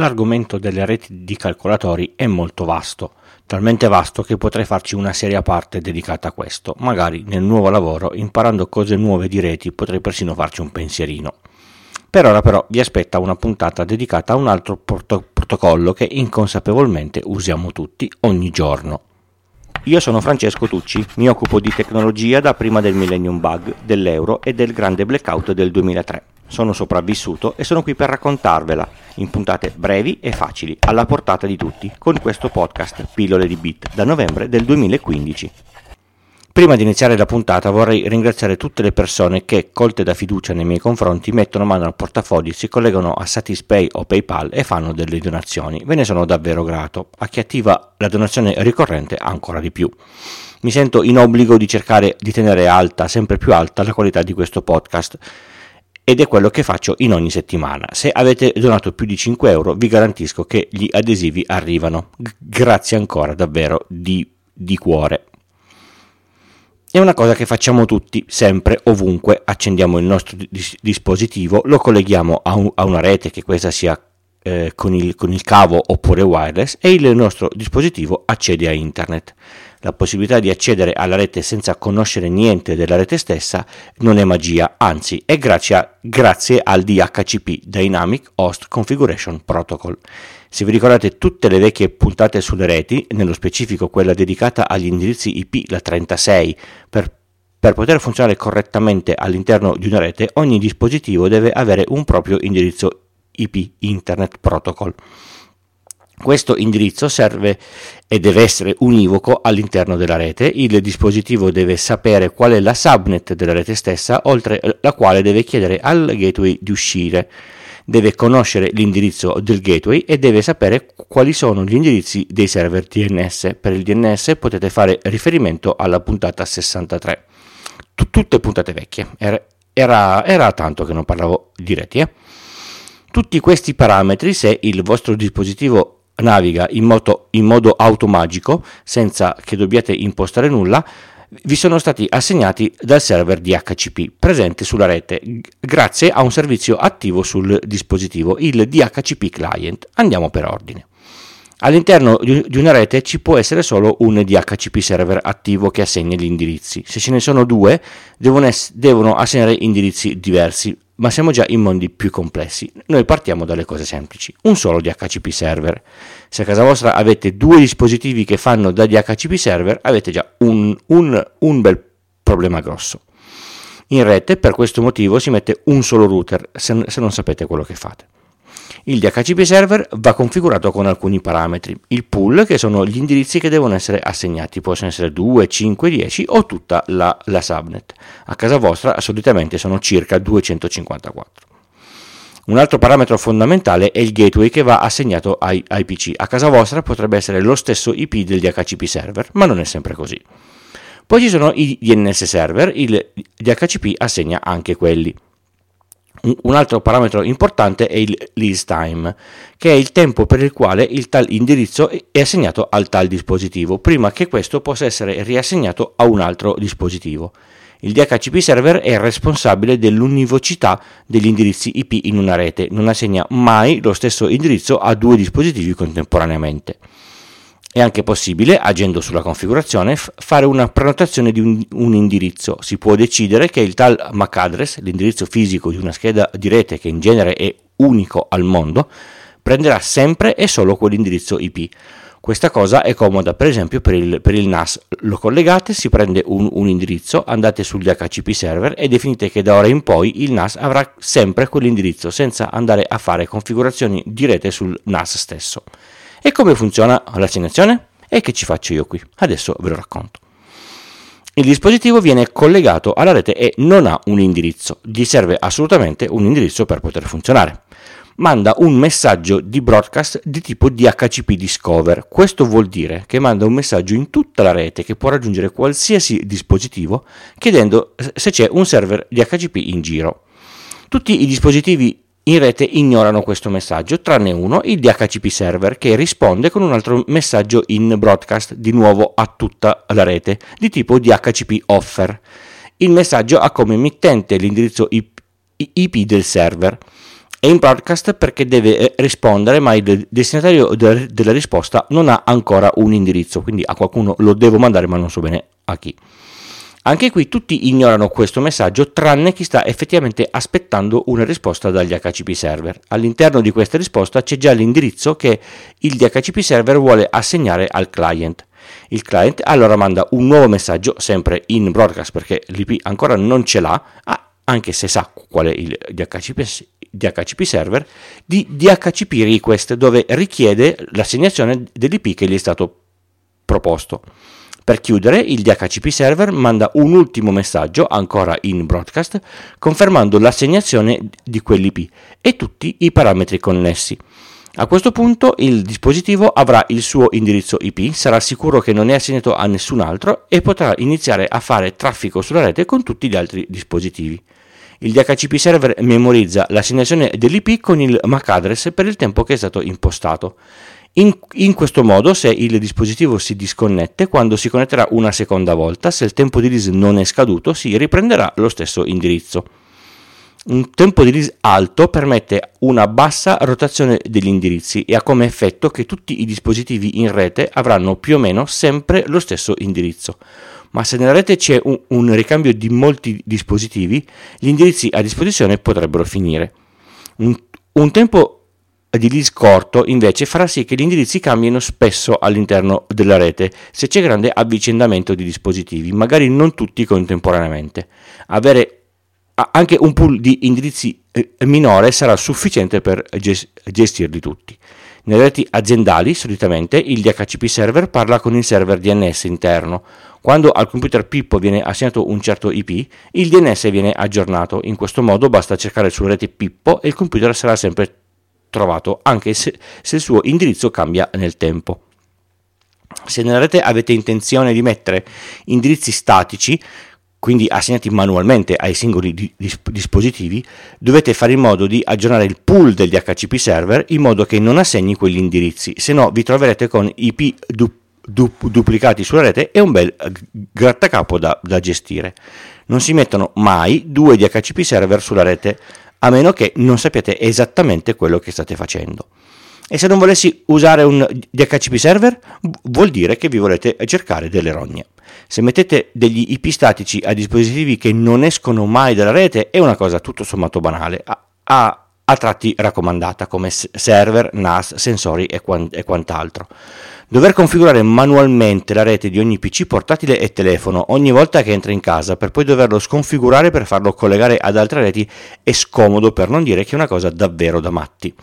L'argomento delle reti di calcolatori è molto vasto, talmente vasto che potrei farci una serie a parte dedicata a questo. Magari nel nuovo lavoro, imparando cose nuove di reti, potrei persino farci un pensierino. Per ora però vi aspetta una puntata dedicata a un altro porto- protocollo che inconsapevolmente usiamo tutti ogni giorno. Io sono Francesco Tucci, mi occupo di tecnologia da prima del Millennium Bug, dell'euro e del grande blackout del 2003 sono sopravvissuto e sono qui per raccontarvela in puntate brevi e facili, alla portata di tutti, con questo podcast Pillole di Bit da novembre del 2015. Prima di iniziare la puntata vorrei ringraziare tutte le persone che, colte da fiducia nei miei confronti, mettono mano al portafoglio, si collegano a Satispay o PayPal e fanno delle donazioni. Ve ne sono davvero grato. A chi attiva la donazione ricorrente ancora di più. Mi sento in obbligo di cercare di tenere alta, sempre più alta, la qualità di questo podcast ed è quello che faccio in ogni settimana. Se avete donato più di 5 euro vi garantisco che gli adesivi arrivano. Grazie ancora davvero di, di cuore. È una cosa che facciamo tutti, sempre, ovunque, accendiamo il nostro dis- dispositivo, lo colleghiamo a, un, a, una rete, che questa sia eh, con, il, con il cavo oppure wireless, e il nostro dispositivo accede a internet la possibilità di accedere alla rete senza conoscere niente della rete stessa non è magia, anzi è grazie, grazie al DHCP Dynamic Host Configuration Protocol. Se vi ricordate tutte le vecchie puntate sulle reti, nello specifico quella dedicata agli indirizzi IP, la 36, per per poter funzionare correttamente all'interno di una rete, ogni dispositivo deve avere un proprio indirizzo IP, Internet Protocol. Questo indirizzo serve e deve essere univoco all'interno della rete. Il dispositivo deve sapere qual è la subnet della rete stessa, oltre la quale deve chiedere al gateway di uscire. Deve conoscere l'indirizzo del gateway e deve sapere quali sono gli indirizzi dei server DNS. Per il DNS potete fare riferimento alla puntata 63. Tutte puntate vecchie. Era, era, tanto che non parlavo di reti. Eh? Tutti questi parametri, se il vostro dispositivo naviga in modo, in modo automagico senza che dobbiate impostare nulla vi sono stati assegnati dal server DHCP presente sulla rete grazie a un servizio attivo sul dispositivo, il DHCP client. Andiamo per ordine. All'interno di una rete ci può essere solo un DHCP server attivo che assegna gli indirizzi. Se ce ne sono due, devono, ess- devono assegnare indirizzi diversi ma siamo già in mondi più complessi. Noi partiamo dalle cose semplici. Un solo DHCP server. Se a casa vostra avete due dispositivi che fanno da DHCP server, avete già un, un, un bel problema grosso. In rete, per questo motivo, si mette un solo router, se, se non sapete quello che fate. Il DHCP server va configurato con alcuni parametri. Il pool, che sono gli indirizzi che devono essere assegnati, possono essere 2, 5, 10 o tutta la, la subnet. A casa vostra solitamente sono circa 254. Un altro parametro fondamentale è il gateway che va assegnato ai, ai, PC. A casa vostra potrebbe essere lo stesso IP del DHCP server, ma non è sempre così. Poi ci sono i DNS server, il DHCP assegna anche quelli. Un altro parametro importante è il lease time, che è il tempo per il quale il tal indirizzo è assegnato al tal dispositivo, prima che questo possa essere riassegnato a un altro dispositivo. Il DHCP server è responsabile dell'univocità degli indirizzi IP in una rete, non assegna mai lo stesso indirizzo a due dispositivi contemporaneamente. È anche possibile, agendo sulla configurazione, f- fare una prenotazione di un, un, indirizzo. Si può decidere che il tal MAC address, l'indirizzo fisico di una scheda di rete che in genere è unico al mondo, prenderà sempre e solo quell'indirizzo IP. Questa cosa è comoda per esempio per il, per il NAS. Lo collegate, si prende un, un indirizzo, andate sugli HCP server e definite che da ora in poi il NAS avrà sempre quell'indirizzo senza andare a fare configurazioni di rete sul NAS stesso. E come funziona l'assegnazione? E che ci faccio io qui? Adesso ve lo racconto. Il dispositivo viene collegato alla rete e non ha un indirizzo, gli serve assolutamente un indirizzo per poter funzionare. Manda un messaggio di broadcast di tipo DHCP Discover. Questo vuol dire che manda un messaggio in tutta la rete che può raggiungere qualsiasi dispositivo chiedendo se c'è un server DHCP in giro. Tutti i dispositivi in rete ignorano questo messaggio, tranne uno, il DHCP server, che risponde con un altro messaggio in broadcast, di nuovo a tutta la rete, di tipo DHCP offer. Il messaggio ha come emittente l'indirizzo IP, del server. è in broadcast perché deve eh, rispondere, ma il destinatario della risposta non ha ancora un indirizzo, quindi a qualcuno lo devo mandare, ma non so bene a chi. Anche qui tutti ignorano questo messaggio tranne chi sta effettivamente aspettando una risposta dagli HCP server. All'interno di questa risposta c'è già l'indirizzo che il DHCP server vuole assegnare al client. Il client allora manda un nuovo messaggio sempre in broadcast perché l'IP ancora non ce l'ha, anche se sa qual è il DHCP DHCP server di DHCP request dove richiede l'assegnazione dell'IP che gli è stato proposto. Per chiudere, il DHCP server manda un ultimo messaggio, ancora in broadcast, confermando l'assegnazione di quell'IP e tutti i parametri connessi. A questo punto il dispositivo avrà il suo indirizzo IP, sarà sicuro che non è assegnato a nessun altro e potrà iniziare a fare traffico sulla rete con tutti gli altri dispositivi. Il DHCP server memorizza l'assegnazione dell'IP con il MAC address per il tempo che è stato impostato. In, in, questo modo, se il dispositivo si disconnette, quando si connetterà una seconda volta, se il tempo di release non è scaduto, si riprenderà lo stesso indirizzo. Un tempo di release alto permette una bassa rotazione degli indirizzi e ha come effetto che tutti i dispositivi in rete avranno più o meno sempre lo stesso indirizzo ma se nella rete c'è un, un ricambio di molti dispositivi, gli indirizzi a disposizione potrebbero finire. Un, un tempo di release corto invece farà sì che gli indirizzi cambino spesso all'interno della rete se c'è grande avvicendamento di dispositivi, magari non tutti contemporaneamente. Avere anche un pool di indirizzi eh, minore sarà sufficiente per gestirli tutti. Nelle reti aziendali, solitamente, il DHCP server parla con il server DNS interno. Quando al computer Pippo viene assegnato un certo IP, il DNS viene aggiornato. In questo modo basta cercare sulla rete Pippo e il computer sarà sempre trovato, anche se, se il suo indirizzo cambia nel tempo. Se nella rete avete intenzione di mettere indirizzi statici, quindi assegnati manualmente ai singoli di, dispositivi, dovete fare in modo di aggiornare il pool del DHCP server in modo che non assegni quegli indirizzi, se no vi troverete con IP du, du, duplicati sulla rete e un bel grattacapo da, da gestire. Non si mettono mai due DHCP server sulla rete, a meno che non sappiate esattamente quello che state facendo. E se non volessi usare un DHCP server, vuol dire che vi volete cercare delle rogne. Se mettete degli IP statici a dispositivi che non escono mai dalla rete è una cosa tutto sommato banale, a, a, a tratti raccomandata come server, NAS, sensori e, quant, quant'altro. Dover configurare manualmente la rete di ogni PC portatile e telefono ogni volta che entra in casa per poi doverlo sconfigurare per farlo collegare ad altre reti è scomodo per non dire che è una cosa davvero da matti.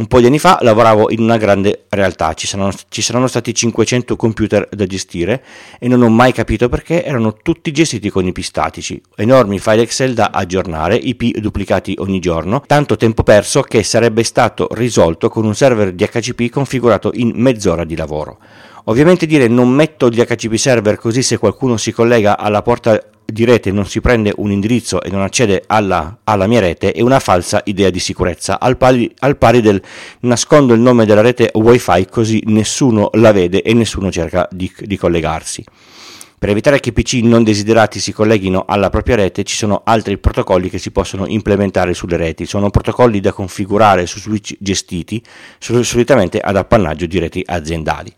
Un po' di anni fa lavoravo in una grande realtà, ci saranno, ci saranno, stati 500 computer da gestire e non ho mai capito perché erano tutti gestiti con IP statici, enormi file Excel da aggiornare, IP duplicati ogni giorno, tanto tempo perso che sarebbe stato risolto con un server di HCP configurato in mezz'ora di lavoro. Ovviamente dire non metto gli HCP server così se qualcuno si collega alla porta di rete non si prende un indirizzo e non accede alla, alla mia rete è una falsa idea di sicurezza, al pari, al pari, del nascondo il nome della rete wifi così nessuno la vede e nessuno cerca di, di collegarsi. Per evitare che PC non desiderati si colleghino alla propria rete ci sono altri protocolli che si possono implementare sulle reti, sono protocolli da configurare su switch gestiti solitamente ad appannaggio di reti aziendali.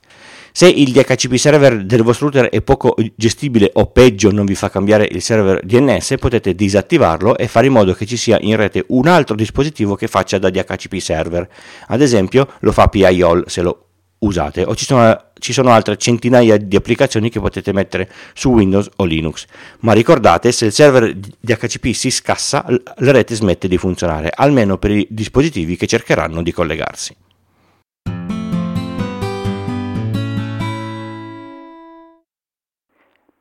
Se il DHCP server del vostro router è poco gestibile o peggio non vi fa cambiare il server DNS, potete disattivarlo e fare in modo che ci sia in rete un altro dispositivo che faccia da DHCP server. Ad esempio lo fa PIOL se lo usate o ci sono, ci sono, altre centinaia di applicazioni che potete mettere su Windows o Linux. Ma ricordate, se il server DHCP si scassa, la rete smette di funzionare, almeno per i dispositivi che cercheranno di collegarsi.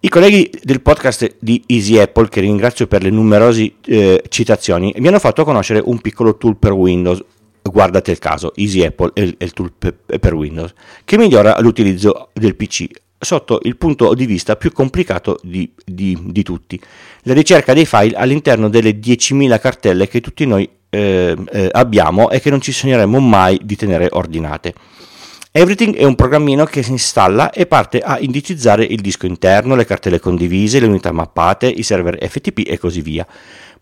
I colleghi del podcast di Easy Apple, che ringrazio per le numerose eh, citazioni, mi hanno fatto conoscere un piccolo tool per Windows. Guardate il caso, Easy Apple è il tool per Windows, che migliora l'utilizzo del PC sotto il punto di vista più complicato di, di, di tutti, la ricerca dei file all'interno delle 10.000 cartelle che tutti noi eh, eh, abbiamo e che non ci sogneremmo mai di tenere ordinate. Everything è un programmino che si installa e parte a indicizzare il disco interno, le cartelle condivise, le unità mappate, i server FTP e così via.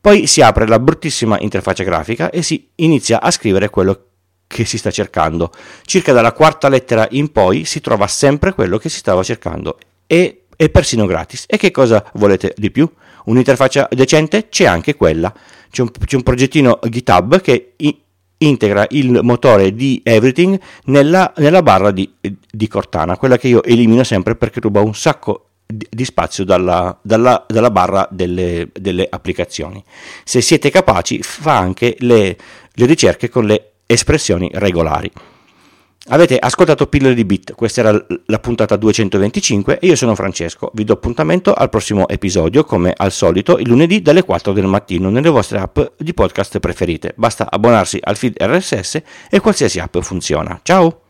Poi si apre la bruttissima interfaccia grafica e si inizia a scrivere quello che si sta cercando. Circa dalla quarta lettera in poi si trova sempre quello che si stava cercando e è persino gratis. E che cosa volete di più? Un'interfaccia decente? C'è anche quella. C'è un, c'è un progettino GitHub che integra il motore di Everything nella, nella barra di, di, Cortana, quella che io elimino sempre perché ruba un sacco di, spazio dalla, dalla, dalla barra delle, delle, applicazioni. Se siete capaci, fa anche le, le ricerche con le espressioni regolari. Avete ascoltato Pillole di Bit, questa era la puntata 225 e io sono Francesco. Vi do appuntamento al prossimo episodio, come al solito, il lunedì dalle 4 del mattino nelle vostre app di podcast preferite. Basta abbonarsi al feed RSS e qualsiasi app funziona. Ciao!